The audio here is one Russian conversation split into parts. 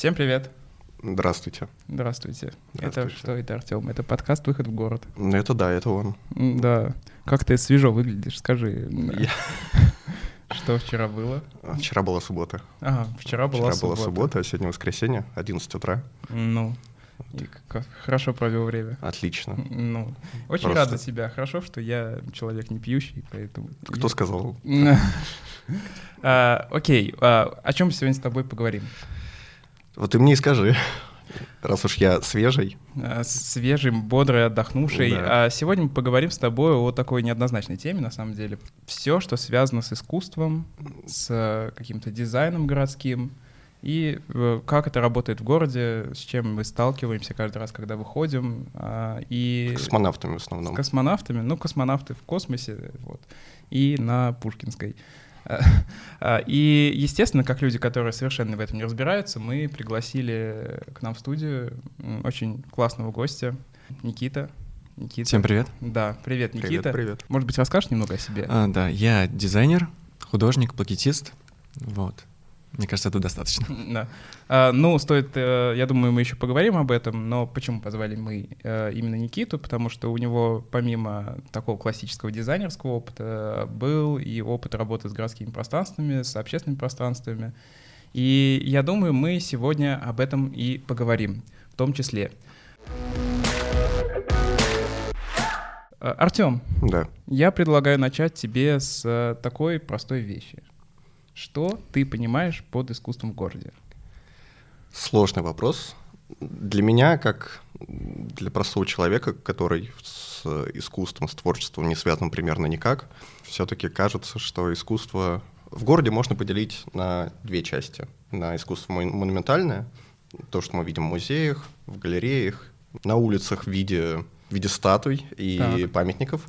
Всем привет. Здравствуйте. Здравствуйте. Здравствуйте. Это что это, Артем? Это подкаст «Выход в город». Ну, это да, это он. Да. Как ты свежо выглядишь, скажи. Я- Что вчера было? А, Вчера была суббота. Ага, вчера была Вчера была суббота. суббота, а сегодня воскресенье, 11 утра. Ну, и как хорошо провел время. Отлично. Ну, очень Просто- рад за тебя. Хорошо, что я человек не пьющий, поэтому... Кто сказал? А, Окей, а, о чем сегодня с тобой поговорим? Вот ты мне и скажи, раз уж я свежий. А, Свежий, бодрый, отдохнувший. Да. А Сегодня мы поговорим с тобой о такой неоднозначной теме, на самом деле. Все, что связано с искусством, с э, каким-то дизайном городским, и э, как это работает в городе, с чем мы сталкиваемся каждый раз, когда выходим. а, И Космонавтами в с основном. космонавтами, ну, космонавты в космосе, вот, и на Пушкинской. А, И, естественно, как люди, которые совершенно в этом не разбираются, мы пригласили к нам в студию очень классного гостя, Никита. Никита. Всем привет. Да, привет, Привет, Никита. привет. Может быть, расскажешь немного о себе? А, да, я дизайнер, художник, плакетист. Вот. Мне кажется, это достаточно. Да. А, Ну, стоит, э, я думаю, мы еще поговорим об этом, но почему позвали мы э, именно Никиту? Потому что у него, помимо такого классического дизайнерского опыта, был и опыт работы с городскими пространствами, с общественными пространствами. И я думаю, мы сегодня об этом и поговорим, в том числе. Э, Артем, Да. я предлагаю начать тебе с такой простой вещи. Что ты понимаешь под искусством в городе? Сложный вопрос. Для меня, как для простого человека, который с искусством, с творчеством не связан примерно никак, все-таки кажется, что искусство в городе можно поделить на две части. На искусство мон- монументальное, то, что мы видим в музеях, в галереях, на улицах в виде, в виде статуй и Так. памятников,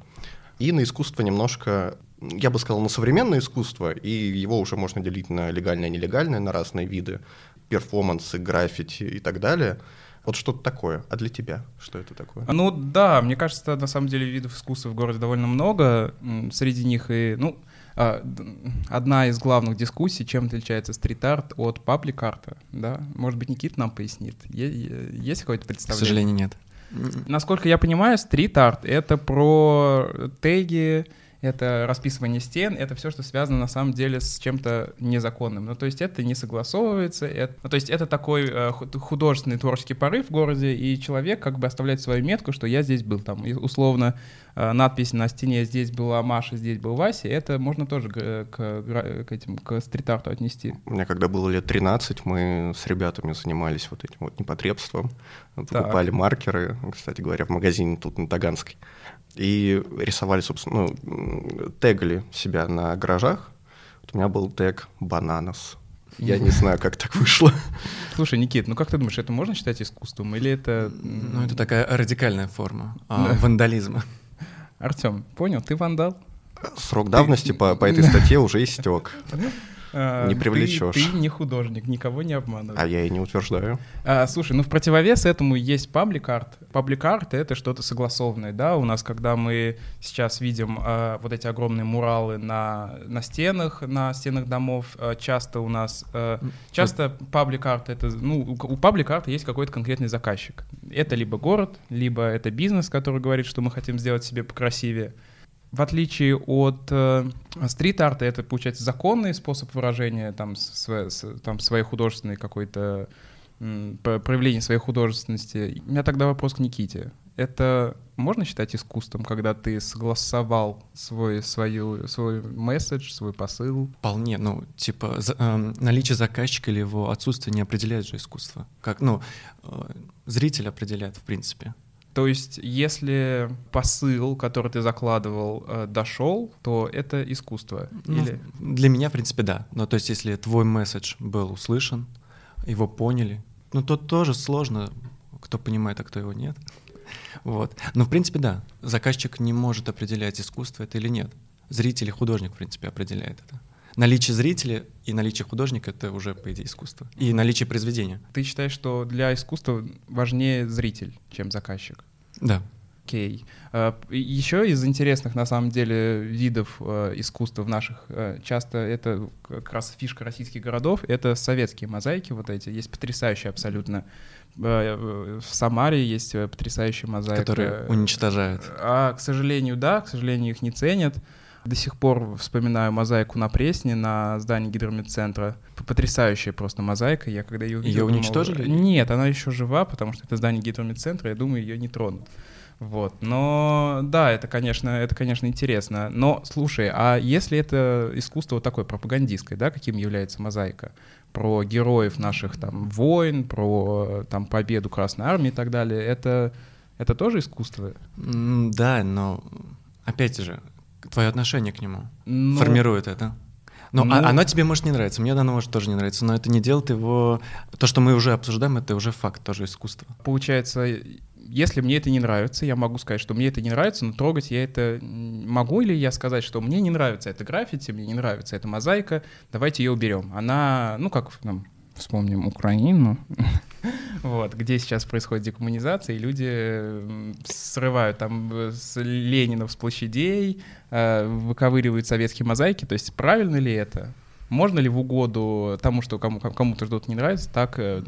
и на искусство немножко, я бы сказал, на современное искусство, и его уже можно делить на легальное и нелегальное, на разные виды, перформансы, граффити и так далее. Вот что-то такое. А для тебя что это такое? Ну да, мне кажется, на самом деле видов искусства в городе довольно много. Среди них и, ну, а, одна из главных дискуссий, чем отличается стрит-арт от паблик-арта, да? Может быть, Никит нам пояснит. Есть какое-то К представление? сожалению, нет. Насколько я понимаю, стрит-арт — это про теги, это расписывание стен, это все, что связано на самом деле с чем-то незаконным. Ну, то есть это не согласовывается, это, ну, то есть это такой э, ху- художественный творческий порыв в городе, и человек как бы оставляет свою метку, что я здесь был. Там, и условно, э, надпись на стене «Здесь была Маша, здесь был Вася», это можно тоже к, к этим, к стрит-арту отнести. У меня когда было лет 13, мы с ребятами занимались вот этим вот непотребством. Покупали маркеры, кстати говоря, в магазине тут на Таганской. И рисовали, собственно, ну, тегали себя на гаражах. Вот у меня был тег «Бананас». Я не знаю, как так вышло. Слушай, Никит, ну как ты думаешь, это можно считать искусством или это... Ну, это такая радикальная форма а, Да. вандализма. Артем, понял, ты вандал? Срок давности по, по этой статье уже истек. А, Не ты- привлечешь. Ты, не художник, никого не обманывай. А я и не утверждаю. А, слушай, ну в противовес этому есть паблик-арт. Паблик-арт — это что-то согласованное, да? У нас, когда мы сейчас видим а, вот эти огромные муралы на, на стенах, на стенах домов, а, часто у нас... а, часто паблик-арт — это... Ну, у, у паблик-арта есть какой-то конкретный заказчик. Это либо город, либо это бизнес, который говорит, что мы хотим сделать себе покрасивее. В отличие от э, стрит-арта, это, получается, законный способ выражения там, с- там, своей художественной какой-то м, п- проявления своей художественности. У меня тогда вопрос к Никите. Это можно считать искусством, когда ты согласовал свой, свою, свой месседж, свой посыл? Вполне, ну, типа, за- эм, наличие заказчика или его отсутствие не определяет же искусство. Как, ну, э, зритель определяет, в принципе. То есть, если посыл, который ты закладывал, э, дошел, то это искусство? Ну, Или... Для меня, в принципе, да. Но то есть, если твой месседж был услышан, его поняли, ну, то тоже сложно, кто понимает, а кто его нет. Вот. Но, в принципе, да, заказчик не может определять, искусство это или нет. Зритель и художник, в принципе, определяет это. Наличие зрителя и наличие художника — это уже, по идее, искусство. И наличие произведения. Ты считаешь, что для искусства важнее зритель, чем заказчик? Да. Окей. Э, Еще из интересных, на самом деле, видов э, искусства в наших, э, часто это как раз фишка российских городов, это советские мозаики вот эти. Есть потрясающие абсолютно. В Самаре есть потрясающая мозаика. Которые уничтожают. А, к сожалению, да, к сожалению, их не ценят. До сих пор вспоминаю мозаику на Пресне, на здании гидромедцентра. Потрясающая просто мозаика. Я когда ее увидел... Ее уничтожили? Думал, Нет, она еще жива, потому что это здание гидромедцентра, я думаю, ее не тронут. Вот, но да, это, конечно, это, конечно, интересно. Но слушай, а если это искусство вот такое пропагандистское, да, каким является мозаика? Про героев наших там войн, про там победу Красной Армии и так далее, это, это тоже искусство? Да, но опять же, твое отношение к нему ну, формирует это. Но ну, оно тебе может не нравиться, мне оно может тоже не нравиться, но это не делает его... То, что мы уже обсуждаем, это уже факт, тоже искусство. Получается, если мне это не нравится, я могу сказать, что мне это не нравится, но трогать я это... Могу ли я сказать, что мне не нравится это граффити, мне не нравится эта мозаика, давайте ее уберем. Она, ну как нам вспомним Украину, вот, где сейчас происходит декоммунизация, и люди срывают там э, с Ленинов с площадей, э, выковыривают советские мозаики, то есть правильно ли это? Можно ли в угоду тому, что кому, кому-то что-то не нравится, так э,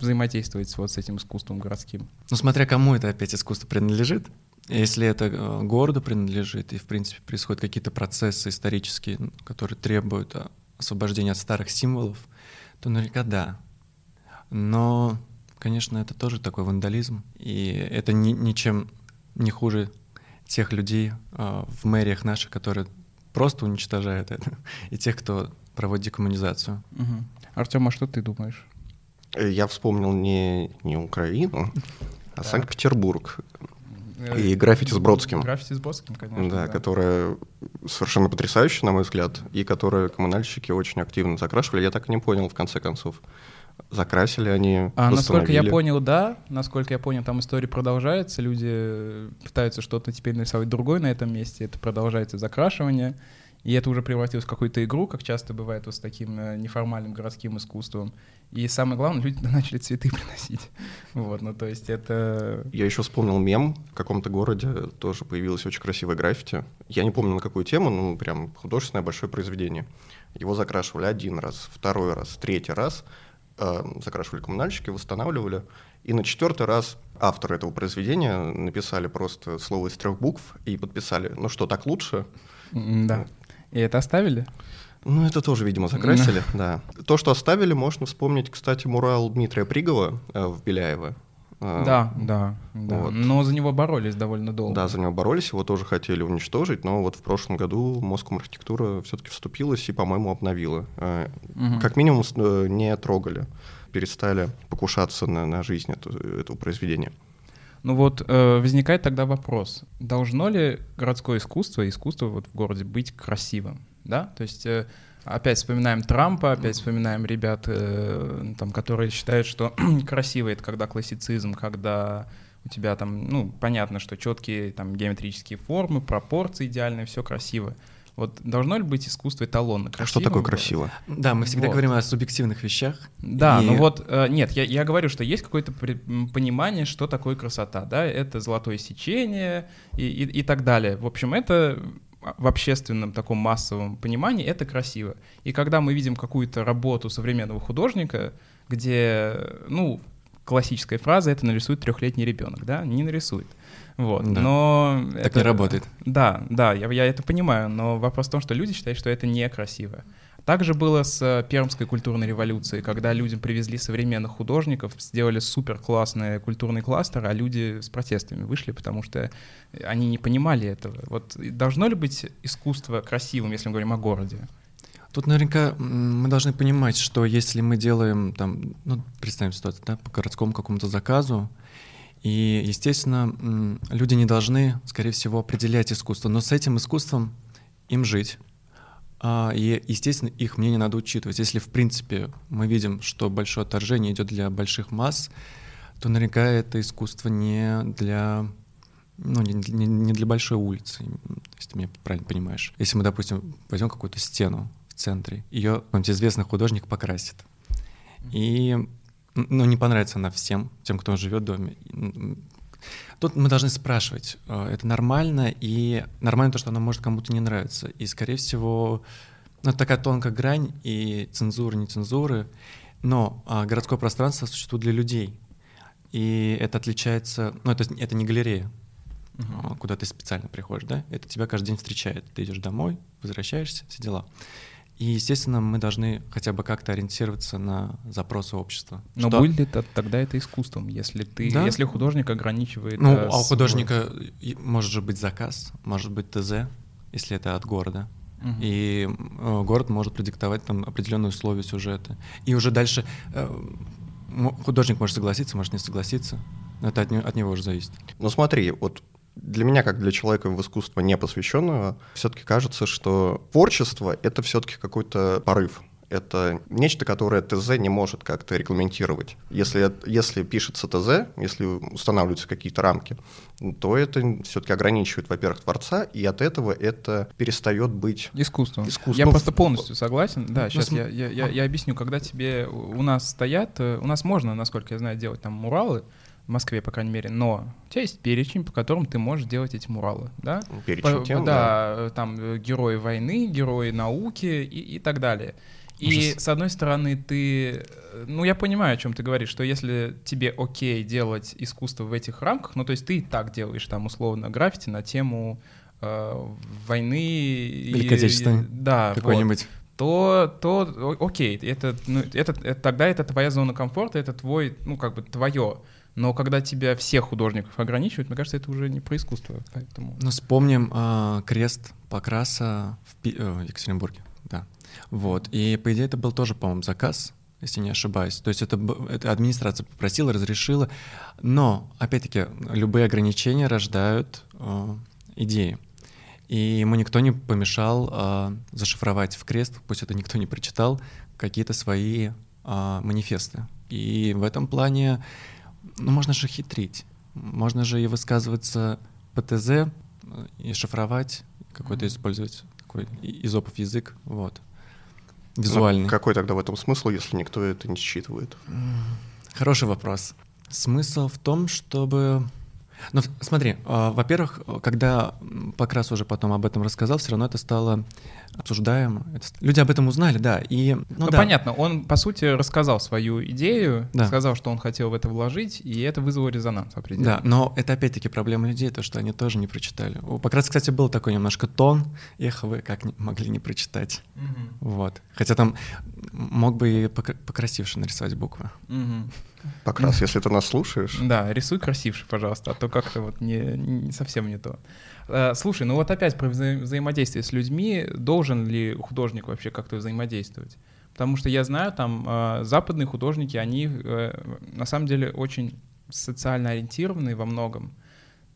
взаимодействовать вот с этим искусством городским? Ну, смотря кому это опять искусство принадлежит. Если это городу принадлежит, и, в принципе, происходят какие-то процессы исторические, которые требуют э, освобождения от старых символов, то наверняка да. Но, конечно, это тоже такой вандализм, и это ни, ничем не хуже тех людей э, в мэриях наших, которые просто уничтожают это, и тех, кто проводить декоммунизацию. Угу. Артем, а что ты думаешь? Э, я вспомнил не, не Украину, а. Санкт-Петербург. Э, и граффити с Бродским. Граффити с Бродским, конечно. Да, да, которая совершенно потрясающая, на мой взгляд, и которую коммунальщики очень активно закрашивали. Я так и не понял, в конце концов, закрасили они, А насколько я понял, да. Насколько я понял, там история продолжается. Люди пытаются что-то теперь нарисовать другое на этом месте. Это продолжается закрашивание. И это уже превратилось в какую-то игру, как часто бывает вот с таким э, неформальным городским искусством. И самое главное, люди начали цветы приносить. Вот, ну то есть это... Я еще вспомнил мем, в каком-то городе тоже появилось очень красивое граффити. Я не помню на какую тему, ну прям художественное большое произведение. Его закрашивали один раз, второй раз, третий раз. Э, закрашивали коммунальщики, восстанавливали. И на четвертый раз авторы этого произведения написали просто слово из трех букв и подписали, ну что, так лучше? Да. И это оставили? Ну, это тоже, видимо, закрасили, да. То, что оставили, можно вспомнить, кстати, мурал Дмитрия Пригова э, в Беляево. Э, да, да, да. Вот. Но за него боролись довольно долго. Да, за него боролись, его тоже хотели уничтожить, но вот в прошлом году Москва архитектура все-таки вступилась и, по-моему, обновила. Угу. Как минимум не трогали, перестали покушаться на, на жизнь эту, этого произведения. Ну вот э, возникает тогда вопрос, должно ли городское искусство, искусство вот в городе быть красивым, да? То есть э, опять вспоминаем Трампа, опять вспоминаем ребят, э, там, которые считают, что красиво это когда классицизм, когда у тебя там, ну, понятно, что четкие там геометрические формы, пропорции идеальные, все красиво. Вот должно ли быть искусство эталонно? А что такое красиво? Да, мы всегда вот. говорим о субъективных вещах. Да, и... ну вот, э, нет, я, я говорю, что есть какое-то понимание, что такое красота, да, это золотое сечение и, и, и так далее. В общем, это в общественном таком массовом понимании это красиво. И когда мы видим какую-то работу современного художника, где, ну, классическая фраза это нарисует трехлетний ребенок, да, не нарисует. Вот. Да. Но так это, не работает. Да, да, я, я это понимаю, но вопрос в том, что люди считают, что это некрасиво. Также было с э, Пермской культурной революцией, когда людям привезли современных художников, сделали супер классный культурный кластер, а люди с протестами вышли, потому что они не понимали этого. Вот должно ли быть искусство красивым, если мы говорим о городе? Тут наверняка мы должны понимать, что если мы делаем там, ну, представим ситуацию, да, по городскому какому-то заказу, и, естественно, люди не должны, скорее всего, определять искусство, но с этим искусством им жить. А, и, естественно, их мнение надо учитывать. Если, в принципе, мы видим, что большое отторжение идет для больших масс, то наверняка это искусство не для ну, не, не, не для большой улицы, если ты меня правильно понимаешь. Если мы, допустим, возьмем какую-то стену в центре, ее какой-нибудь известный художник покрасит. И ну, не понравится она всем, тем, кто живет в доме. Тут мы должны спрашивать, э, это нормально, и нормально то, что оно может кому-то не нравиться. И, скорее всего, ну, это такая тонкая грань и цензуры, не цензуры, но а, городское пространство существует для людей. И это отличается, ну, это, это не галерея, uh-huh. куда ты специально приходишь, да? Это тебя каждый день встречает. Ты идешь домой, возвращаешься, все дела. И, естественно, мы должны хотя бы как-то ориентироваться на запросы общества. Но что... будет ли это, тогда это искусством, если ты, да? если художник ограничивает? Ну, а у художника может же быть заказ, может быть ТЗ, если это от города. Угу. И э, город может продиктовать там определенные условия сюжета. И уже дальше э, художник может согласиться, может не согласиться. Это от, от него уже зависит. Ну смотри, вот для меня, как для человека в искусство не посвященного, все-таки кажется, что творчество — это все-таки какой-то порыв. Это нечто, которое ТЗ не может как-то регламентировать. Если, если пишется ТЗ, если устанавливаются какие-то рамки, то это все-таки ограничивает, во-первых, творца, и от этого это перестает быть искусством. искусством. Я просто полностью согласен. Да, сейчас ну, я, я, я, я объясню. Когда тебе у нас стоят, э, у нас можно, насколько я знаю, делать там муралы, в Москве, по крайней мере, но у тебя есть перечень, по которым ты можешь делать эти муралы, да? Перечень по, тем, да, да. там э, герои войны, герои науки и, и так далее. И Ужас. с одной стороны, ты, э, ну я понимаю, о чем ты говоришь, что если тебе окей делать искусство в этих рамках, ну то есть ты и так делаешь там условно граффити на тему э, войны Великой Отечественной. Да, какой-нибудь. Вот то, то окей, это, ну, это, это, тогда это твоя зона комфорта, это твой, ну, как бы твое. Но когда тебя всех художников ограничивают, мне кажется, это уже не про искусство. Поэтому... Ну, вспомним э, крест Покраса в, Пи- э, Екатеринбурге. Да. Вот. И, по идее, это был тоже, по-моему, заказ, если не ошибаюсь. То есть это, это администрация попросила, разрешила. Но, опять-таки, любые ограничения рождают э, идеи. И ему никто не помешал э, зашифровать в крест, пусть это никто не прочитал, какие-то свои э, манифесты. И в этом плане ну, можно же хитрить. Можно же и высказываться по ТЗ, э, и шифровать, какой-то использовать такой изопов язык, вот. Визуальный. Но какой тогда в этом смысл, если никто это не считывает? Хороший вопрос. Смысл в том, чтобы ну, смотри, а, во-первых, когда Покрас уже потом об этом рассказал, все равно это стало обсуждаемо. Это... Люди об этом узнали, да. И, ну, ну да. понятно, он, по сути, рассказал свою идею, да. сказал, что он хотел в это вложить, и это вызвало резонанс определенно. Да, но это опять-таки проблема людей, то, что они тоже не прочитали. У Покраса, кстати, был такой немножко тон, эх, вы как не, могли не прочитать. Угу. Вот. Хотя там мог бы и покрасивше нарисовать буквы. Угу. Покрас, если ты нас слушаешь. Да, рисуй красивше, пожалуйста, а то как-то вот не, не совсем не то. Э, слушай, ну вот опять про вза взаимодействие с людьми. Должен ли художник вообще как-то взаимодействовать? Потому что я знаю, там э, западные художники, они э, на самом деле очень социально ориентированные во многом.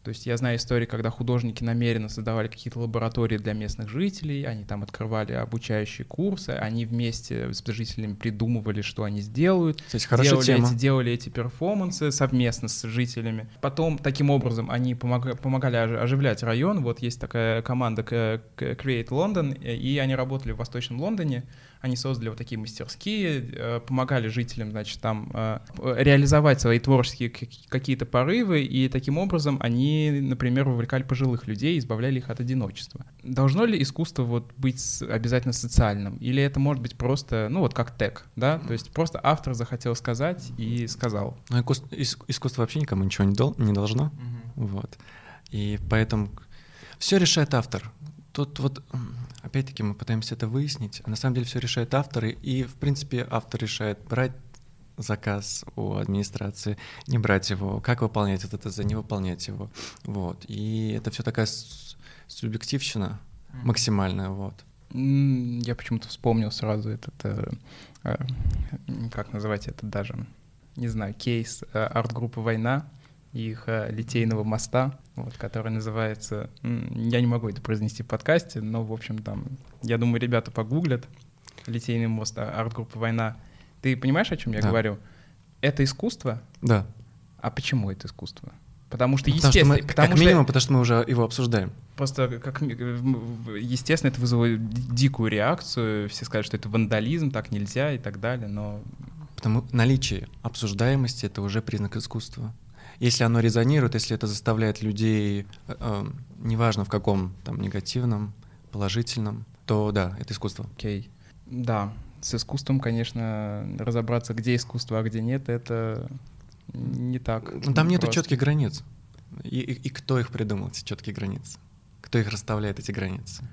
То есть я знаю истории, когда художники намеренно создавали какие-то лаборатории для местных жителей, они там открывали обучающие курсы, они вместе с жителями придумывали, что они сделают, Кстати, хорошая делали, тема. Эти, делали эти перформансы совместно с жителями. Потом таким образом они помогали, помогали оживлять район. Вот есть такая команда Create London, и они работали в Восточном Лондоне они создали вот такие мастерские, э, помогали жителям, значит, там э, реализовать свои творческие какие-то порывы, и таким образом они, например, вовлекали пожилых людей, избавляли их от одиночества. Должно ли искусство вот быть обязательно социальным? Или это может быть просто, ну вот как тег, да? То есть просто автор захотел сказать и сказал. Ну, искусство вообще никому ничего не, дол не должно. Угу. Вот. И поэтому все решает автор. Тут вот опять-таки мы пытаемся это выяснить. А на самом деле все решает авторы, и в принципе автор решает брать заказ у администрации, не брать его, как выполнять это ТЗ, не выполнять его. Вот. И это все такая субъективщина максимальная. Вот. Я почему-то вспомнил сразу этот, э, э, как называть это даже, не знаю, кейс э, арт-группы «Война», их э, литейного моста, вот, который называется... Я не могу это произнести в подкасте, но, в общем, там, я думаю, ребята погуглят литейный мост, а, арт-группа «Война». Ты понимаешь, о чем я да. говорю? Это искусство? Да. А почему это искусство? Потому что, естественно... Потому что мы, потому как минимум, потому что мы уже его обсуждаем. Просто, как, естественно, это вызвало дикую реакцию. Все скажут, что это вандализм, так нельзя и так далее, но... Потому наличие обсуждаемости — это уже признак искусства. Если оно резонирует, если это заставляет людей, э, э, неважно в каком там негативном, положительном, то да, это искусство. Окей. Да, с искусством, конечно, разобраться, где искусство, а где нет, это не так. Ну, там нету четких границ. И, и, и кто их придумал, эти четкие границы? Кто их расставляет, эти границы?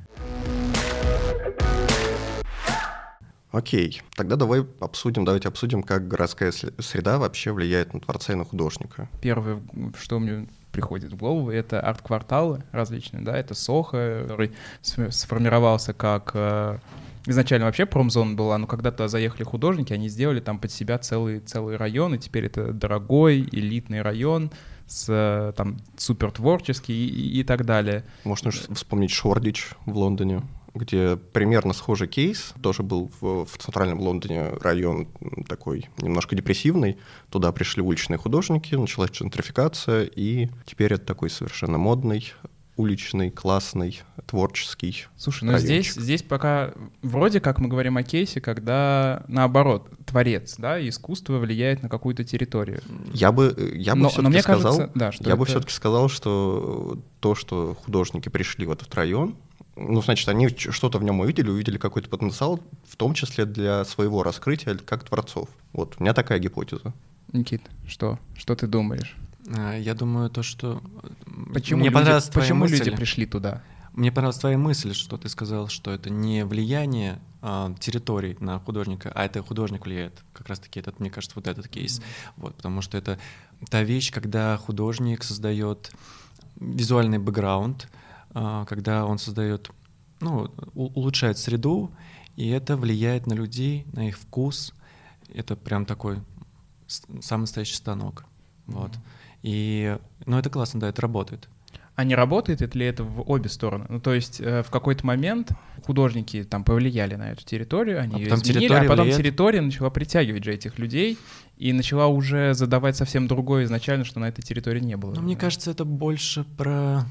Окей, тогда давай обсудим, давайте обсудим, как городская среда вообще влияет на творца и на художника. Первое, что мне приходит в голову, это арт-кварталы различные, да, это Сохо, который сформировался как э, изначально вообще промзон была, но когда туда заехали художники, они сделали там под себя целый, целый район, и теперь это дорогой, элитный район, с э, там супер творческий и, и так далее. Можно вспомнить Шордич в Лондоне где примерно схожий кейс, тоже был в, в центральном Лондоне район такой немножко депрессивный, туда пришли уличные художники, началась джентрификация, и теперь это такой совершенно модный уличный, классный, творческий. Слушай, ну здесь, здесь пока вроде как мы говорим о кейсе, когда наоборот, творец, да, искусство влияет на какую-то территорию. Я бы, я бы но, все-таки сказал, кажется, да, что я это... бы все-таки сказал, что то, что художники пришли в этот район, ну, значит, они что-то в нем увидели, увидели какой-то потенциал, в том числе для своего раскрытия как творцов. Вот, у меня такая гипотеза. Никит, что? Что ты думаешь? А, я думаю, то, что... Почему, Мне люди, почему мысль. люди пришли туда? Мне понравилась твоя мысль, что ты сказал, что это не влияние а, территорий на художника, а это художник влияет. Как раз-таки этот, мне кажется, вот этот кейс. Mm-hmm. Вот, потому что это та вещь, когда художник создает визуальный бэкграунд, когда он создает, ну, улучшает среду, и это влияет на людей, на их вкус. Это прям такой самый настоящий станок. Вот. Mm-hmm. И, ну, это классно, да, это работает. А не работает ли это в обе стороны? Ну, то есть э, в какой-то момент художники там повлияли на эту территорию, они а ее изменили, а потом влияет... территория начала притягивать же этих людей и начала уже задавать совсем другое изначально, что на этой территории не было. Ну, мне кажется, это больше про а,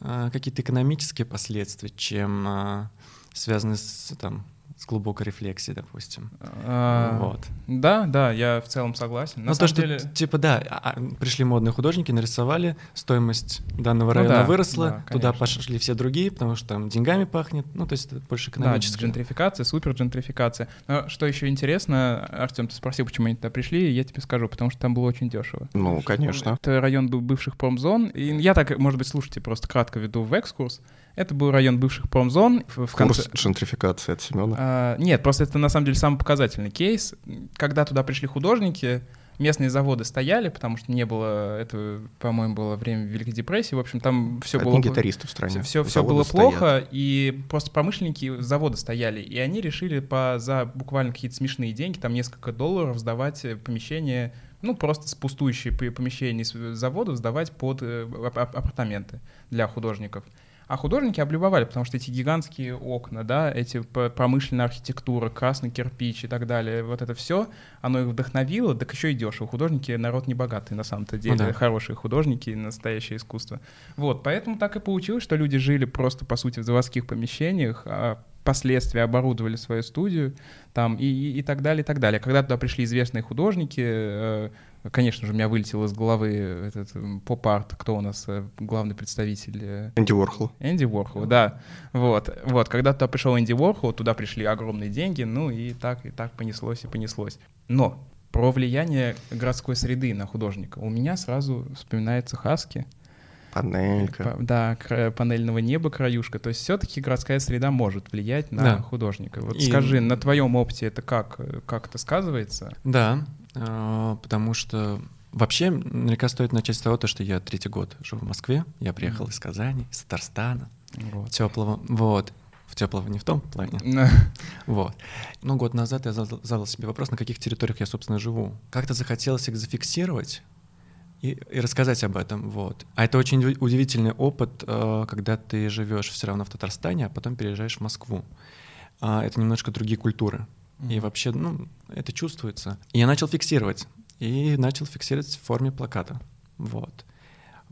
какие-то экономические последствия, чем а, связанные с там, с глубокой рефлексией, допустим. А, вот. Да, да, я в целом согласен. На ну, то, что, деле... типа, да, а, а, пришли модные художники, нарисовали, стоимость данного района ну, да, выросла, да, туда пошли все другие, потому что там деньгами пахнет, ну, то есть это больше экономическое. Да, джентрификация, супер джентрификация. Но что еще интересно, Артем, ты спросил, почему они туда пришли, я тебе скажу, потому что там было очень дешево. Ну, конечно. Это район был бывших промзон, и я так, может быть, слушайте, просто кратко веду в экскурс. Это был район бывших промзон. В, в конце... Курс джентрификации от Семена? А, нет, просто это на самом деле самый показательный кейс. Когда туда пришли художники, местные заводы стояли, потому что не было, это, по-моему, было время Великой депрессии, в общем, там все было... гитаристов в стране. Все, все было стоят. плохо, и просто промышленники завода стояли, и они решили по, за буквально какие-то смешные деньги, там несколько долларов, сдавать помещение, ну, просто с пустующие помещения завода сдавать под э, апартаменты для художников. А художники облюбовали, потому что эти гигантские окна, да, эти промышленная архитектура, красный кирпич и так далее, вот это все, оно их вдохновило, так еще и дешево. Художники народ не богатый на самом-то деле, ну, да. хорошие художники, настоящее искусство. Вот, поэтому так и получилось, что люди жили просто, по сути, в заводских помещениях, а впоследствии оборудовали свою студию там и, и, и так далее, и так далее. Когда туда пришли известные художники, э, Конечно же, у меня вылетел из головы этот поп-арт, кто у нас э, главный представитель? Э, Энди Уорхол. Энди Уорхол, да. Вот, вот, когда туда пришел Энди Уорхол, туда пришли огромные деньги, ну и так, и так понеслось, и понеслось. Но про влияние городской среды на художника у меня сразу вспоминается Хаски. Панелька. Да, панельного неба краюшка. То есть все-таки городская среда может влиять на да. художника. Вот и... скажи, на твоем опыте это как, как это сказывается? Да, потому что вообще наверняка стоит начать с того, что я третий год живу в Москве, я приехал из Казани, из Татарстана, вот. теплого, вот, в теплого не в том плане. вот. Ну, год назад я задал, задал себе вопрос, на каких территориях я, собственно, живу. Как-то захотелось их зафиксировать и, и рассказать об этом, вот. А это очень удивительный опыт, э, когда ты живешь все равно в Татарстане, а потом переезжаешь в Москву. А, это немножко другие культуры. И вообще, ну, это чувствуется. И я начал фиксировать. И начал фиксировать в форме плаката. Вот.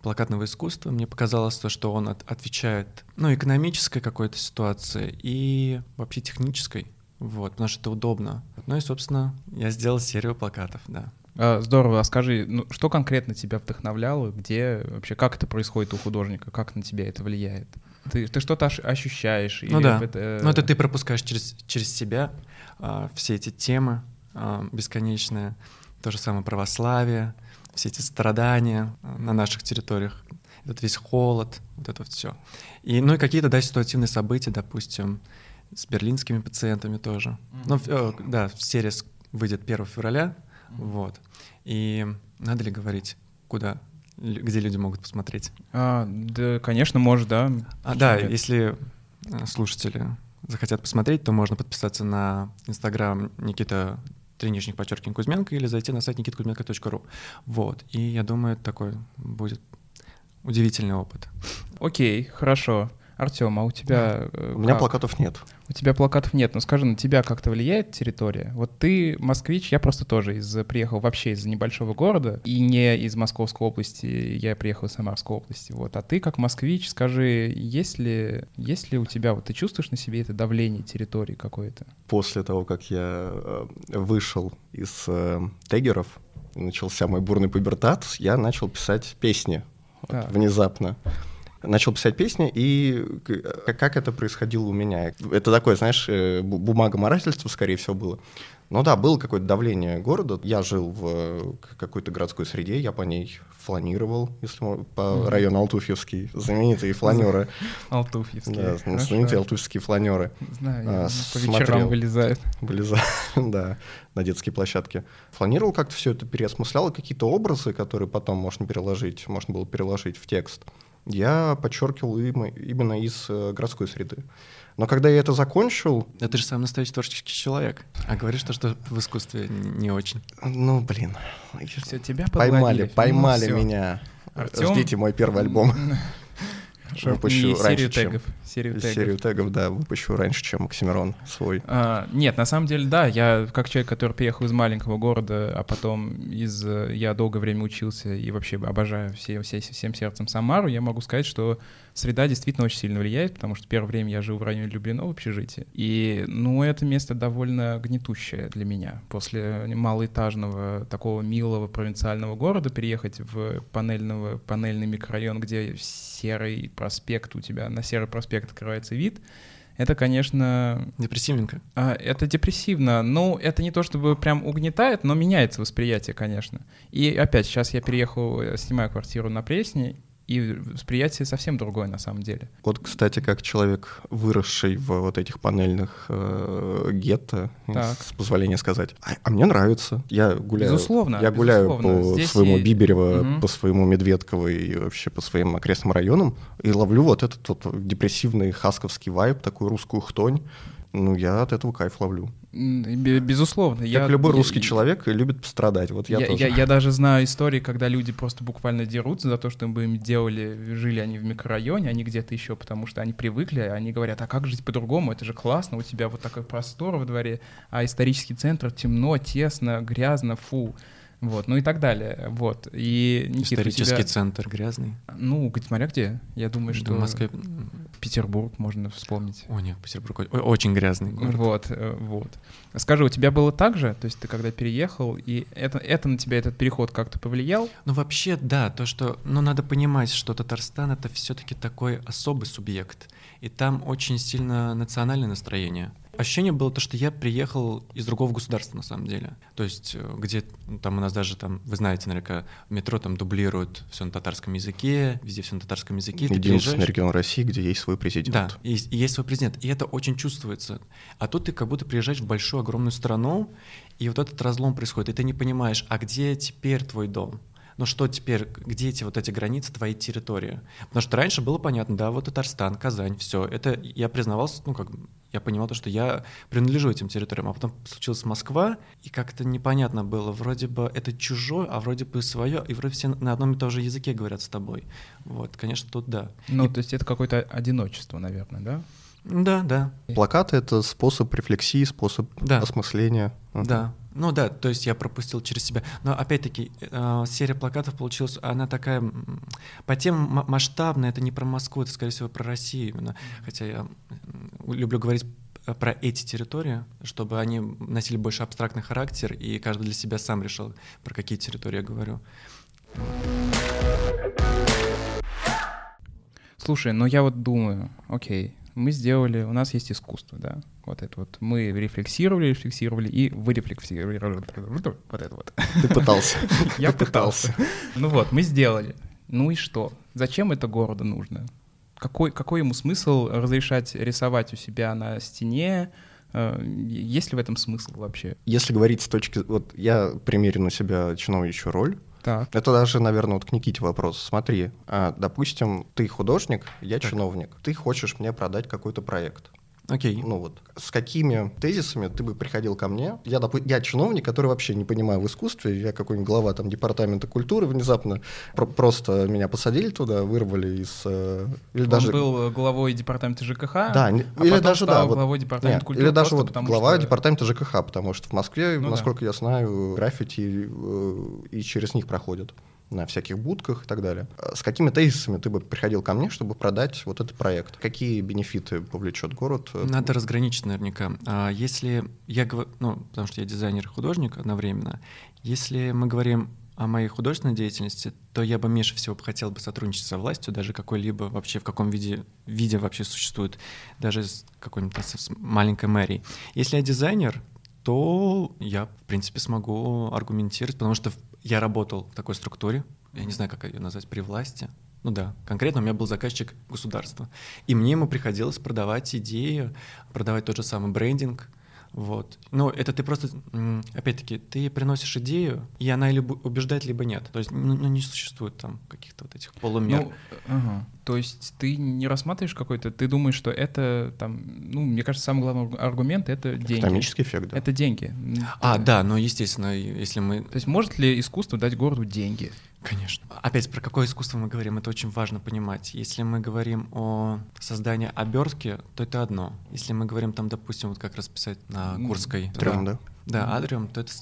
Плакатного искусства. Мне показалось то, что он от, отвечает, ну, экономической какой-то ситуации и вообще технической. Вот, потому что это удобно. Ну и, собственно, я сделал серию плакатов, да. А, здорово. А скажи, ну, что конкретно тебя вдохновляло? Где вообще, как это происходит у художника? Как на тебя это влияет? Ты, ты что-то ощущаешь? Ну да. Это... Ну это ты пропускаешь через, через себя а, все эти темы а, бесконечные. То же самое православие, все эти страдания а, на наших территориях, этот весь холод, вот это все. И, ну и какие-то, да, ситуативные события, допустим, с берлинскими пациентами тоже. Mm-hmm. Ну, э, да, серия выйдет 1 февраля, mm-hmm. вот. И надо ли говорить, куда, где люди могут посмотреть? А, да, конечно, может, да. А, да, если э, слушатели захотят посмотреть, то можно подписаться на инстаграм Никита треничник подчеркивание Кузьменко или зайти на сайт никиткузьменко.ру. Вот. И я думаю, такой будет удивительный опыт. Окей, хорошо. Артем, а у тебя... Э, у меня плакатов нет. У тебя плакатов нет, но скажи, на тебя как-то влияет территория? Вот ты москвич, я просто тоже из приехал вообще из небольшого города, и не из Московской области, я приехал из Самарской области, вот. А ты как москвич, скажи, есть ли, есть ли у тебя, вот ты чувствуешь на себе это давление территории какое-то? После того, как я э, вышел из э, тегеров, начался мой бурный пубертат, я начал писать песни вот, внезапно начал писать песни, и как это происходило у меня? Это такое, знаешь, э, бумага морательства, скорее всего, было. Ну да, было какое-то давление города. Я жил в э, какой-то городской среде, я по ней фланировал, если можно, по mm-hmm. району Алтуфьевский, знаменитые фланеры. Алтуфьевские. Да, знаменитые алтуфьевские фланеры. Знаю, а, по вечерам вылезают. Вылезают, да, на детские площадки. Фланировал как-то все это, переосмыслял, какие-то образы, которые потом можно переложить, можно было переложить в текст я подчеркивал именно из э, городской среды. Но когда я это закончил... Да ты же сам настоящий творческий человек. А говоришь то, что в искусстве не очень. Ну, блин. Все, тебя поймали, поймали ну, меня. Артём... Ждите мой первый альбом. Выпущу раньше, серию чем... тегов. Серию тегов. серию тегов, да, выпущу раньше, чем Оксимирон свой. А, нет, на самом деле, да, я как человек, который приехал из маленького города, а потом из... Я долгое время учился и вообще обожаю все, все, всем сердцем Самару, я могу сказать, что среда действительно очень сильно влияет, потому что первое время я жил в районе Люблино в общежитии. И, ну, это место довольно гнетущее для меня. После малоэтажного, такого милого провинциального города переехать в панельного, панельный микрорайон, где серый проспект у тебя, на серый проспект открывается вид, это, конечно... Депрессивненько. А, это депрессивно. Ну, это не то чтобы прям угнетает, но меняется восприятие, конечно. И опять, сейчас я переехал, э, снимаю квартиру на Пресне, и восприятие совсем другое на самом деле. Вот, кстати, как человек, выросший в вот этих панельных э, гетто, так. с позволения сказать, а, а мне нравится. Я гуляю, безусловно, я гуляю безусловно. по Здесь своему и... Биберево, угу. по своему Медведково и вообще по своим окрестным районам и ловлю вот этот вот депрессивный хасковский вайб, такую русскую хтонь. Ну, я от этого кайф ловлю. Безусловно. Как я, любой русский я, человек любит пострадать. Вот я, я тоже. Я, я даже знаю истории, когда люди просто буквально дерутся за то, что бы им делали, жили они в микрорайоне, они где-то еще, потому что они привыкли, они говорят, а как жить по-другому, это же классно, у тебя вот такой простор во дворе, а исторический центр темно, тесно, грязно, фу. Вот, ну и так далее. Вот. И, Никита, Исторический тебя... центр грязный. Ну, смотря где. Я думаю, что в Москве... Петербург можно вспомнить. О, нет, Петербург очень грязный город. Вот, э, вот. Скажи, у тебя было так же? То есть ты когда переехал, и это, это на тебя, этот переход как-то повлиял? Ну, вообще, да. То, что... Ну, надо понимать, что Татарстан — это все таки такой особый субъект. И там очень сильно национальное настроение ощущение было то, что я приехал из другого государства на самом деле. То есть э, где там у нас даже там, вы знаете, наверняка, метро там дублируют все на татарском языке, везде все на татарском языке. Единственный регион России, где есть свой президент. Да, и, и есть свой президент, и это очень чувствуется. А тут ты как будто приезжаешь в большую огромную страну, и вот этот разлом происходит, и ты не понимаешь, а где теперь твой дом? ну что теперь, где эти вот эти границы твоей территории? Потому что раньше было понятно, да, вот Татарстан, Казань, все. Это я признавался, ну как, я понимал то, что я принадлежу этим территориям. А потом случилась Москва, и как-то непонятно было, вроде бы это чужое, а вроде бы свое, и вроде все на одном и том же языке говорят с тобой. Вот, конечно, тут да. Ну, и... то есть это какое-то одиночество, наверное, да? Да, да. Плакаты — это способ рефлексии, способ да. осмысления. Да. Ну да, то есть я пропустил через себя. Но опять-таки, э, серия плакатов получилась, она такая по тем масштабная, это не про Москву, это, скорее всего, про Россию именно. Хотя я люблю говорить про эти территории, чтобы они носили больше абстрактный характер, и каждый для себя сам решил, про какие территории я говорю. Слушай, ну я вот думаю, окей, мы сделали, у нас есть искусство, да, вот это вот. Мы рефлексировали, рефлексировали и вырефлексировали. Вот это вот. Ты пытался. Я пытался. Ну вот, мы сделали. Ну и что? Зачем это городу нужно? Какой, какой ему смысл разрешать рисовать у себя на стене? Э, есть ли в этом смысл вообще? Если говорить с точки... Вот я примерю на себя чиновничью роль. Так. Это даже, наверное, вот к Никите вопрос. Смотри, а, допустим, ты художник, я так. чиновник. Ты хочешь мне продать какой-то проект. Окей. Ну вот, с какими тезисами ты бы приходил ко мне? Я, доп... я чиновник, который вообще не понимаю в искусстве, я какой-нибудь глава там департамента культуры внезапно, про- просто меня посадили туда, вырвали из... Э, или Он даже... был главой департамента ЖКХ, да, а или даже, да, вот, главой департамента нет, культуры. Или даже вот глава что... департамента ЖКХ, потому что в Москве, ну, насколько да. я знаю, граффити э, и через них проходят на всяких будках и так далее. С какими тезисами ты бы приходил ко мне, чтобы продать вот этот проект? Какие бенефиты повлечет город? Надо разграничить наверняка. А если я говорю, ну, потому что я дизайнер и художник одновременно, если мы говорим о моей художественной деятельности, то я бы меньше всего хотел бы сотрудничать со властью, даже какой-либо вообще в каком виде, виде вообще существует, даже с какой-нибудь с маленькой мэрией. Если я дизайнер, то я, в принципе, смогу аргументировать, потому что я работал в такой структуре, я не знаю, как ее назвать, при власти. Ну да, конкретно у меня был заказчик государства. И мне ему приходилось продавать идеи, продавать тот же самый брендинг, вот. Но это ты просто, опять-таки, ты приносишь идею, и она либо убеждает, либо нет. То есть ну, ну не существует там каких-то вот этих полумер. Ну, ага. То есть ты не рассматриваешь какой-то, ты думаешь, что это там, ну, мне кажется, самый главный аргумент — это деньги. Экономический эффект, да. Это деньги. А, да, но, естественно, если мы... То есть может ли искусство дать городу деньги? Конечно. Опять, про какое искусство мы говорим, это очень важно понимать. Если мы говорим о создании обертки, то это одно. Если мы говорим там, допустим, вот как расписать на Курской... Трем, да? Да, Адриум, то это...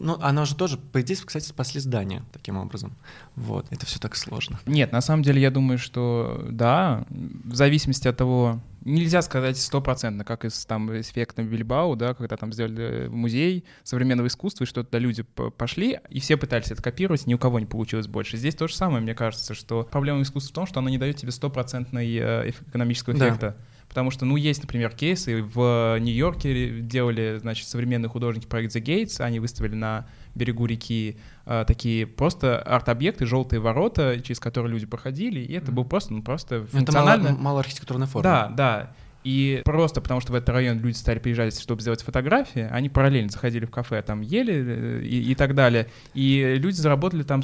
Ну, оно же тоже, по идее, кстати, спасли здание таким образом. Вот, это все так сложно. Нет, на самом деле я думаю, что да, в зависимости от того, нельзя сказать стопроцентно, как из там эффекта Бильбау, да, когда там сделали музей современного искусства, и что туда люди пошли, и все пытались это копировать, ни у кого не получилось больше. Здесь то же самое, мне кажется, что проблема искусства в том, что оно не дает тебе стопроцентной э, экономического эффекта. Да. Потому что, ну, есть, например, кейсы. В Нью-Йорке делали, значит, современные художники проект The Gates. Они выставили на берегу реки э, такие просто арт-объекты, желтые ворота, через которые люди проходили. И это был просто, ну, просто функционально... Это мало, мало архитектурная форма. Да, да. И просто потому, что в этот район люди стали приезжать, чтобы сделать фотографии, они параллельно заходили в кафе, там ели э, и, и так далее. И люди заработали там,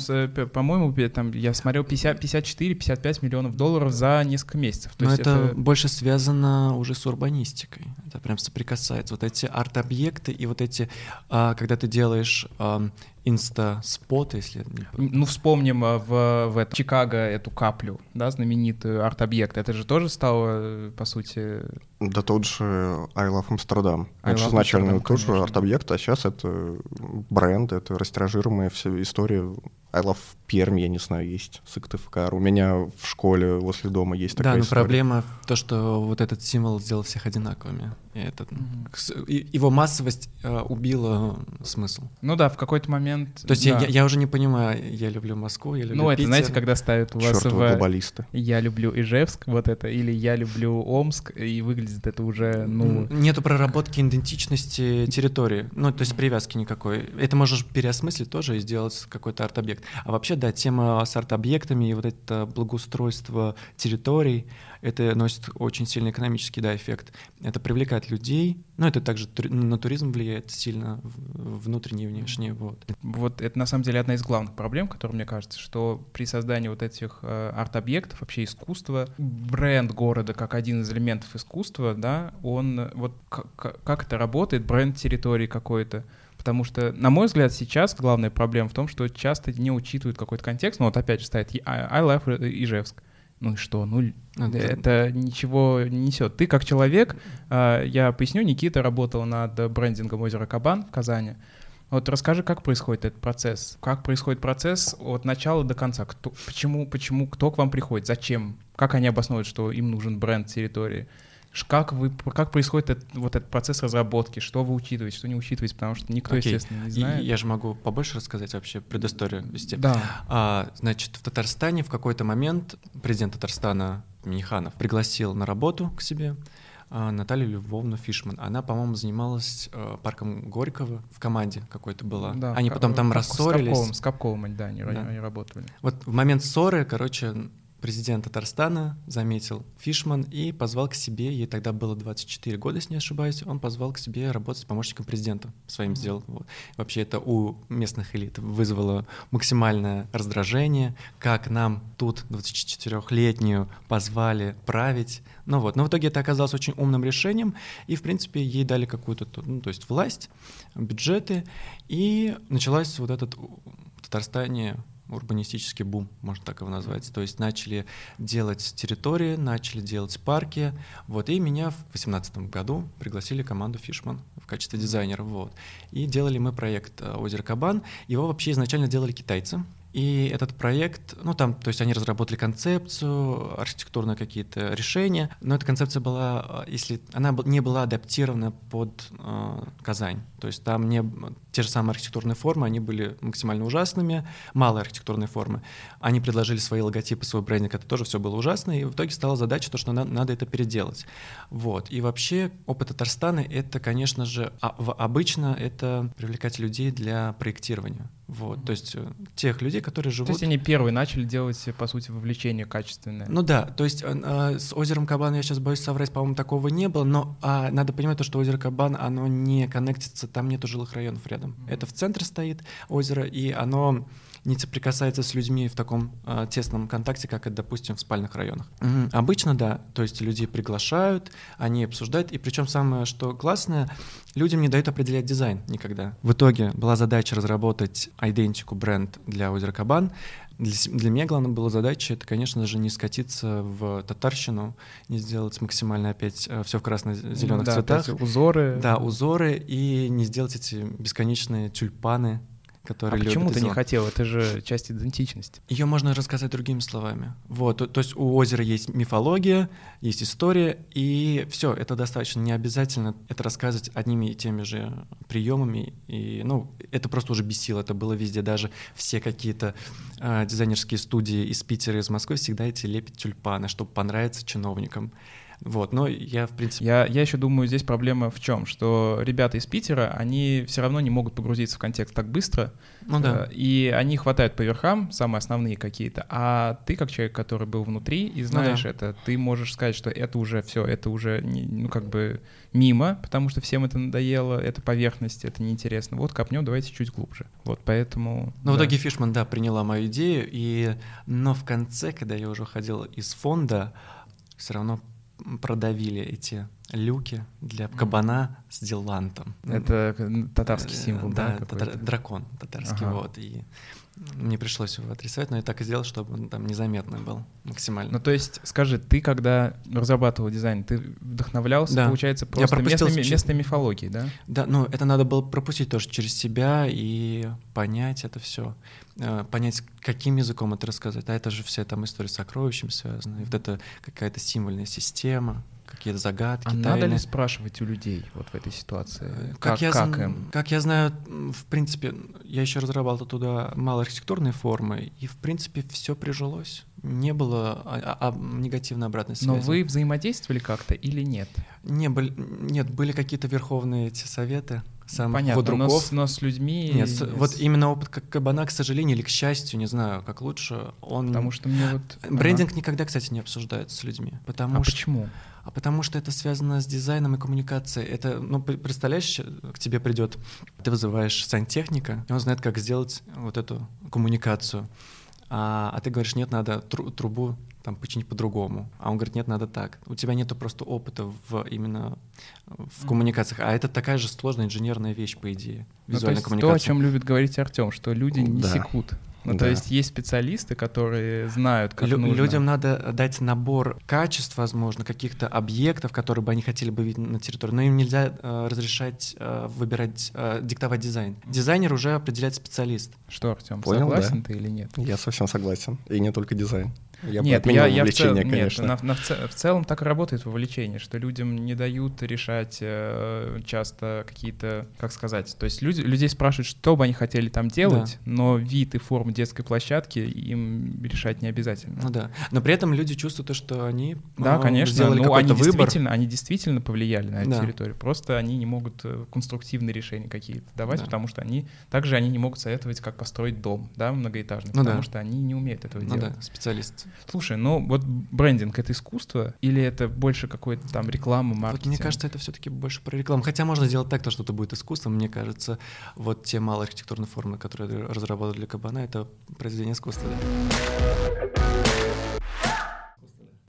по-моему, там, я смотрел, 54-55 миллионов долларов за несколько месяцев. То Но это, это больше связано уже с урбанистикой. Это прям соприкасается. Вот эти арт-объекты и вот эти, а, когда ты делаешь инста-спот, если... Ну, вспомним э, в, в это, Чикаго эту каплю, да, знаменитый арт-объект. Это же тоже стало, э, по сути... Да тот же I Love Amsterdam. I это же изначально тоже арт-объект, а сейчас это бренд, это растиражируемая вся история I Love Пермь, я не знаю, есть Сыктывкар. У меня в школе возле дома есть такая Да, но история. проблема в том, что вот этот символ сделал всех одинаковыми. И это, mm-hmm. Его массовость э, убила смысл. Ну да, в какой-то момент... То есть да. я, я уже не понимаю, я люблю Москву, я люблю Ну это, знаете, когда ставят у вас Чёртовы в... глобалисты. Я люблю Ижевск, вот это, или я люблю Омск, и выглядит это уже, ну... Нету проработки идентичности территории, ну то есть привязки никакой. Это можешь переосмыслить тоже и сделать какой-то арт-объект. А вообще, да, тема с арт-объектами и вот это благоустройство территорий, это носит очень сильный экономический да, эффект. Это привлекает людей, но это также на туризм влияет сильно, внутренний и внешний. Вот. вот это на самом деле одна из главных проблем, которая, мне кажется, что при создании вот этих э, арт-объектов, вообще искусства, бренд города как один из элементов искусства, да, он вот как, как это работает, бренд территории какой-то, Потому что, на мой взгляд, сейчас главная проблема в том, что часто не учитывают какой-то контекст. Ну вот опять же стоит I love Ижевск. Ну и что? Ну, это, это ничего не несет. Ты как человек, а, я поясню, Никита работал над брендингом озера Кабан в Казани. Вот расскажи, как происходит этот процесс? Как происходит процесс от начала до конца? Кто, почему, почему, кто к вам приходит? Зачем? Как они обосновывают, что им нужен бренд территории? Как, вы, как происходит этот, вот этот процесс разработки? Что вы учитываете, что не учитываете? Потому что никто, Окей. естественно, не знает. Я же могу побольше рассказать вообще предысторию вести. Да. А, значит, в Татарстане в какой-то момент президент Татарстана Миниханов пригласил на работу к себе а, Наталью Львовну Фишман. Она, по-моему, занималась э, парком Горького в команде какой-то была. Да, они потом там рассорились. С Капковым, с Капковым, да, они, да. они работали. Вот в момент ссоры, короче, президент Татарстана заметил Фишман и позвал к себе, ей тогда было 24 года, если не ошибаюсь, он позвал к себе работать с помощником президента, своим сделал. Вот. Вообще это у местных элит вызвало максимальное раздражение, как нам тут 24-летнюю позвали править. Ну вот, но в итоге это оказалось очень умным решением, и, в принципе, ей дали какую-то, ну, то есть власть, бюджеты, и началась вот этот в Татарстане урбанистический бум, можно так его назвать. То есть начали делать территории, начали делать парки. Вот, и меня в 2018 году пригласили команду Фишман в качестве дизайнера. Вот. И делали мы проект э, «Озеро Кабан». Его вообще изначально делали китайцы. И этот проект, ну там, то есть они разработали концепцию, архитектурные какие-то решения, но эта концепция была, э, если она не была адаптирована под э, Казань, то есть там не те же самые архитектурные формы, они были максимально ужасными, малые архитектурные формы. Они предложили свои логотипы, свой брендинг, это тоже все было ужасно, и в итоге стала задача то, что надо, надо это переделать. Вот. И вообще опыт Татарстана — это, конечно же, а, обычно это привлекать людей для проектирования. Вот, то есть э, тех людей, которые живут... То есть они первые начали делать, по сути, вовлечение качественное. Ну да, то есть э, э с озером Кабан, я сейчас боюсь соврать, по-моему, такого не было, но э, надо понимать то, что озеро Кабан, оно не коннектится, там нету жилых районов рядом. Mm-hmm. Это в центре стоит озеро, и оно не соприкасается с людьми в таком э, тесном контакте, как это, допустим, в спальных районах. Mm-hmm. Обычно, да, то есть людей приглашают, они обсуждают, и причем самое, что классное, людям не дают определять дизайн никогда. В итоге была задача разработать идентику бренд для озера Кабан. Для, для меня главная была задача, это, конечно же, не скатиться в татарщину, не сделать максимально опять э, все в красно-зеленых да, цветах. узоры. Да, узоры, и не сделать эти бесконечные тюльпаны, которые а почему ты не хотел? Это же часть идентичности. Ее можно рассказать другими словами. Вот, то, то есть у озера есть мифология, есть история, и все, это достаточно. Не обязательно это рассказывать одними и теми же приемами. И, ну, это просто уже бесило. Это было везде. Даже все какие-то э, дизайнерские студии из Питера, из Москвы всегда эти лепят тюльпаны, чтобы понравиться чиновникам. Вот, но я, в принципе... Я, я еще думаю, здесь проблема в чем? Что ребята из Питера, они все равно не могут погрузиться в контекст так быстро, ну, да. Э, и они хватают по верхам, самые основные какие-то, а ты, как человек, который был внутри и знаешь ну, да. это, ты можешь сказать, что это уже все, это уже, не, ну, как бы мимо, потому что всем это надоело, это поверхность, это неинтересно. Вот копнем, давайте чуть глубже. Вот поэтому... Ну, да. в итоге Фишман, да, приняла мою идею, и... но в конце, когда я уже ходил из фонда, все равно продавили эти люки для кабана с дилантом. Это татарский символ, да? Да, татар, дракон татарский, ага. вот. И мне пришлось его отрисовать, но я так и сделал, чтобы он там незаметно был максимально. Ну, то есть, скажи, ты когда разрабатывал дизайн, ты вдохновлялся, да. получается, просто я местной, через... местной мифологией, да? Да, ну, это надо было пропустить тоже через себя и понять это все. Э, понять, каким языком это рассказать. А это же все там истории с сокровищем связаны. И вот это какая-то символьная система какие-то загадки. А тайны. надо ли спрашивать у людей вот в этой ситуации? Как, как, я, как им? Как я знаю, в принципе, я еще разрабатывал туда малоархитектурные формы, и в принципе все прижилось. Не было а, а, негативной обратной связи. Но вы взаимодействовали как-то или нет? Не, были, нет, были какие-то верховные эти советы сам Понятно, Ходорков. Но с, но с людьми... Нет, с, вот именно опыт как кабана, к сожалению, или к счастью, не знаю, как лучше, он... Потому что мне вот... Брендинг ага. никогда, кстати, не обсуждается с людьми. Потому а что... почему? А потому что это связано с дизайном и коммуникацией. Это, ну, представляешь, к тебе придет, ты вызываешь сантехника, и он знает, как сделать вот эту коммуникацию. А, а ты говоришь, нет, надо тру трубу там починить по-другому. А он говорит, нет, надо так. У тебя нету просто опыта в именно в коммуникациях. А это такая же сложная инженерная вещь, по идее. Визуальная ну, то коммуникация. То, о чем любит говорить Артем, что люди не да. секут. Ну, да. то есть есть специалисты, которые знают, как Лю- нужно. Людям надо дать набор качеств, возможно, каких-то объектов, которые бы они хотели бы видеть на территории, но им нельзя э, разрешать э, выбирать, э, диктовать дизайн. Дизайнер уже определяет специалист. Что, Артем, согласен да. ты или нет? Я совсем согласен. И не только дизайн. Я нет, я, я в, цел- нет, конечно. на- на- в, ц- в целом так и работает вовлечение, что людям не дают решать э, часто какие-то, как сказать, то есть люди, людей спрашивают, что бы они хотели там делать, но вид и форму детской площадки им решать не обязательно. Ну да. Но при этом люди чувствуют то, что они Да, ну, конечно. сделали Ну, они какой-то выбор. действительно, они действительно повлияли на эту Да. территорию. Просто они не могут э, конструктивные решения какие-то давать, Да. потому что они также они не могут советовать, как построить дом, да, многоэтажный, Ну потому да. что они не умеют этого Ну делать. да, специалист. Слушай, ну вот брендинг это искусство или это больше какой-то там реклама, Вот маркетинг? мне кажется, это все-таки больше про рекламу. Хотя можно сделать так, то, что это будет искусством. Мне кажется, вот те малые архитектурные формы, которые разработали для Кабана, это произведение искусства. да.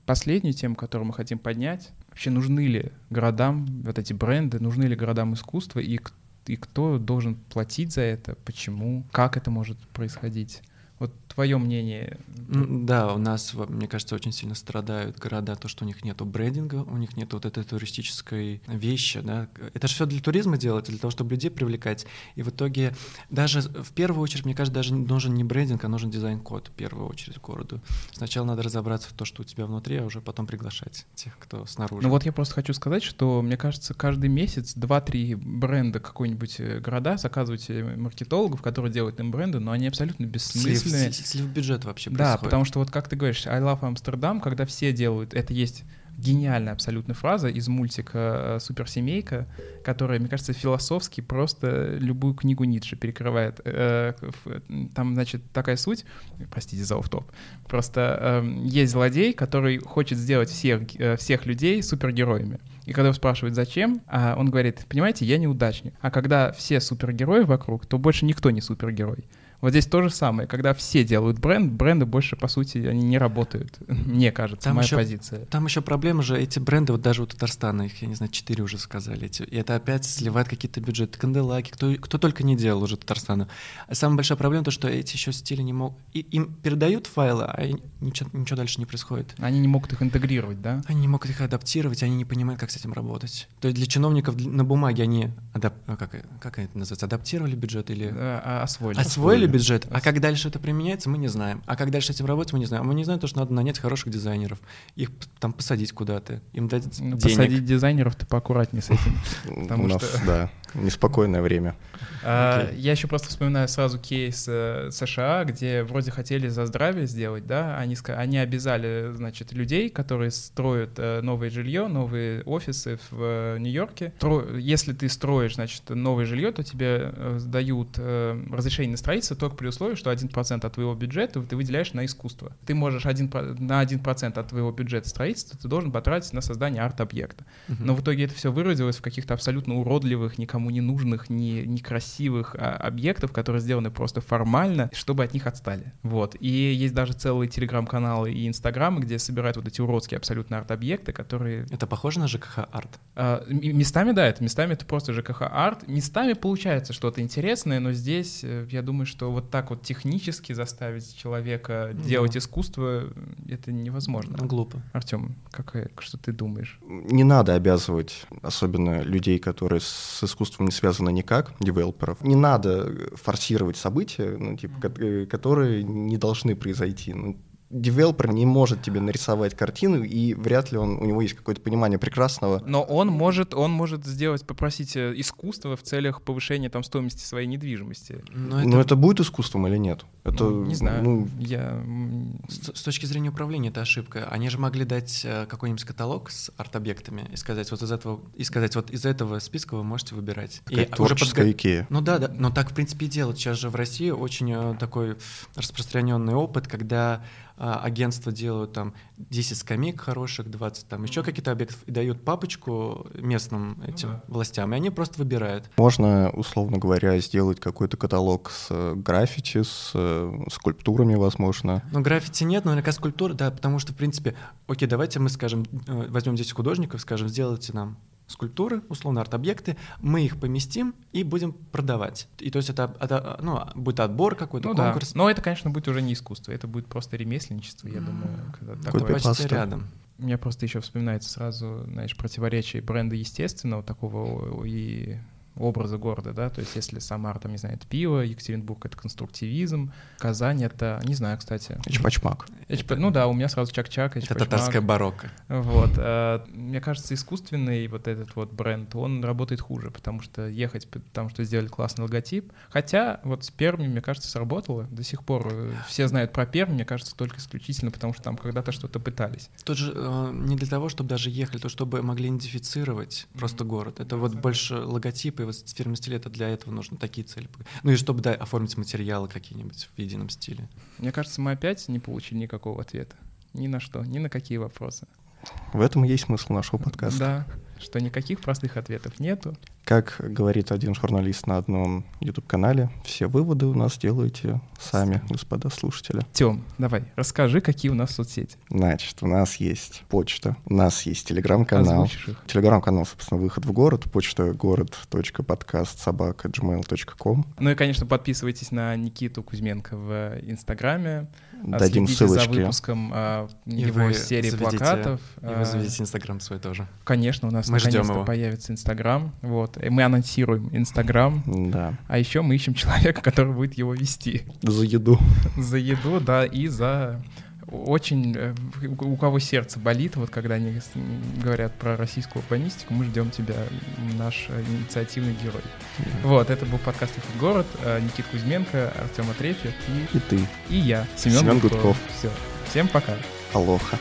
Последнюю тему, которую мы хотим поднять, вообще нужны ли городам вот эти бренды, нужны ли городам искусство и, и кто должен платить за это, почему, как это может происходить? Вот твое мнение. Да, у нас, мне кажется, очень сильно страдают города, то, что у них нету брендинга, у них нету вот этой туристической вещи, да. Это же все для туризма делается, для того, чтобы людей привлекать. И в итоге даже в первую очередь, мне кажется, даже нужен не брендинг, а нужен дизайн-код в первую очередь городу. Сначала надо разобраться в то, что у тебя внутри, а уже потом приглашать тех, кто снаружи. Ну вот я просто хочу сказать, что, мне кажется, каждый месяц два-три бренда какой-нибудь э, города заказывают маркетологов, которые делают им бренды, но они абсолютно слив, бессмысленные. Слив- слив бюджета вообще Да, происходит. потому что вот как ты говоришь, I love Amsterdam, когда все делают, это есть гениальная абсолютно фраза из мультика э, «Суперсемейка», которая, мне кажется, философски просто любую книгу Ницше перекрывает. Э, Там, значит, такая суть, простите за офф-топ, просто эм, есть злодей, который хочет сделать всех, э, всех людей супергероями. И когда его спрашивают, зачем, а он говорит, понимаете, я неудачник. А когда все супергерои вокруг, то больше никто не супергерой. Вот здесь то же самое. Когда все делают бренд, бренды больше, по сути, они не работают. Мне кажется, Там моя еще- позиция. Там еще проблема же, эти бренды, вот даже у Татарстана, их, я не знаю, четыре уже сказали, эти, и это опять сливает какие-то бюджеты, канделаки, кто, кто только не делал уже Татарстану. А самая большая проблема то, что эти еще стили не могут... И, им передают файлы, а ничего, ничего дальше не происходит. Они не могут их интегрировать, да? Они не могут их адаптировать, они не понимают, как с этим работать. То есть для чиновников на бумаге они, адап- а как, как это называется, адаптировали бюджет или... А-. Освоили Освоили. Бюджет, а как дальше это применяется, мы не знаем. А как дальше с этим работать, мы не знаем. А мы не знаем, то, что надо нанять хороших дизайнеров, их там посадить куда-то, им дать Ну, денег. посадить дизайнеров ты поаккуратнее с этим. Потому У нас, что- да, неспокойное время. А, Окей. Я еще просто вспоминаю сразу кейс э, США, где вроде хотели за здравие сделать, да, они, они обязали, значит, людей, которые строят э, новое жилье, новые офисы в э, Нью-Йорке. Тро- Если ты строишь, значит, новое жилье, то тебе э, дают э, разрешение на строительство только при условии, что 1% от твоего бюджета ты выделяешь на искусство. Ты можешь один, про- на 1% от твоего бюджета строительства ты должен потратить на создание арт-объекта. Мгм. Но в итоге это все выразилось в каких-то абсолютно уродливых, никому не нужных, не, некрасивых а, объектов, которые сделаны просто формально, чтобы от них отстали. Вот. И есть даже целые телеграм-каналы и инстаграмы, где собирают вот эти уродские абсолютно арт-объекты, которые... Это похоже на ЖКХ арт? а, местами, да, это местами это просто ЖКХ арт. Местами получается что-то интересное, но здесь э, я думаю, что вот так вот технически заставить человека Да. делать искусство, это невозможно. Ну, глупо. Артем, какая, что ты думаешь? Не надо обязывать, особенно людей, которые с искусством не связаны никак, девелоперов, не надо форсировать события, ну, типа, э, которые не должны произойти. Ну, девелопер не может тебе нарисовать картину, и вряд ли он, у него есть какое-то понимание прекрасного. Но он может, он может сделать, попросить э, искусство в целях повышения там стоимости своей недвижимости. Но Но это, это будет искусством или нет? Это, Ну, не знаю. ну, Я с, с точки зрения управления это ошибка. Они же могли дать э, какой-нибудь каталог с арт-объектами и сказать вот из этого, и сказать вот из этого списка вы можете выбирать. И какая-то творческая подго- Икея. Ну да, да, но так в принципе и делают. Сейчас же в России очень э, такой распространенный опыт, когда а, агентства делают там 10 скамейк хороших, 20 там еще какие-то объектов и дают папочку местным этим да. властям, и они просто выбирают. Можно, условно говоря, сделать какой-то каталог с э, граффити, с э, скульптурами, возможно. Но граффити нет, но наверняка скульптура, да, потому что, в принципе, окей, давайте мы скажем, э, возьмем 10 художников, скажем, сделайте нам скульптуры, условно арт-объекты, мы их поместим и будем продавать. И то есть это, это, ну, будет отбор какой-то, ну да. конкурс. Но это, конечно, будет уже не искусство, это будет просто ремесленничество, я думаю. когда такое. Почти рядом. У меня просто еще вспоминается сразу, знаешь, противоречие бренда естественного такого и образы города, да, то есть если Самара, там, не знаю, это пиво, Екатеринбург — это конструктивизм, Казань — это, не знаю, кстати. Чпачмак. Это, ну да, у меня сразу чак-чак, Это татарская барокко. Вот. А, мне кажется, искусственный вот этот вот бренд, он работает хуже, потому что ехать, потому что сделали классный логотип. Хотя вот с Перми, мне кажется, сработало. До сих пор э, все знают про Перми, мне кажется, только исключительно, потому что там когда-то что-то пытались. Тут же э, не для того, чтобы даже ехали, то чтобы могли идентифицировать просто город. Это вот больше логотипы, вот фирменный стиль, это для этого нужно такие цели. Ну и чтобы, да, оформить материалы какие-нибудь в едином стиле. Мне кажется, мы опять не получили никакого ответа. Ни на что, ни на какие вопросы. В этом и есть смысл нашего подкаста. Да, что никаких простых ответов нету. Как говорит один журналист на одном YouTube-канале, все выводы у нас делаете сами, господа слушатели. Тем, давай, расскажи, какие у нас соцсети. Значит, у нас есть почта, у нас есть телеграм-канал. Телеграм-канал, собственно, выход в город, почта город.подкаст собака gmail.com. Ну и, конечно, подписывайтесь на Никиту Кузьменко в Инстаграме. Дадим следите за ссылочки. выпуском а, И его вы серии заведите- плакатов. И вы А, заведете Инстаграм свой тоже. Конечно, у нас Мы наконец-то появится Инстаграм. Вот. Мы анонсируем Инстаграм. Да, А еще мы ищем человека, который будет его вести. за еду. За еду, да, и за очень э, у кого сердце болит, вот когда они говорят про российскую урбанистику, мы ждем тебя, наш инициативный герой. Вот, это был подкаст «Эхо город», э, Никит Кузьменко, Артем Отрепьев и, И ты. и я, Семен, Семен Гудков. Гудков. Все, всем пока. Алоха.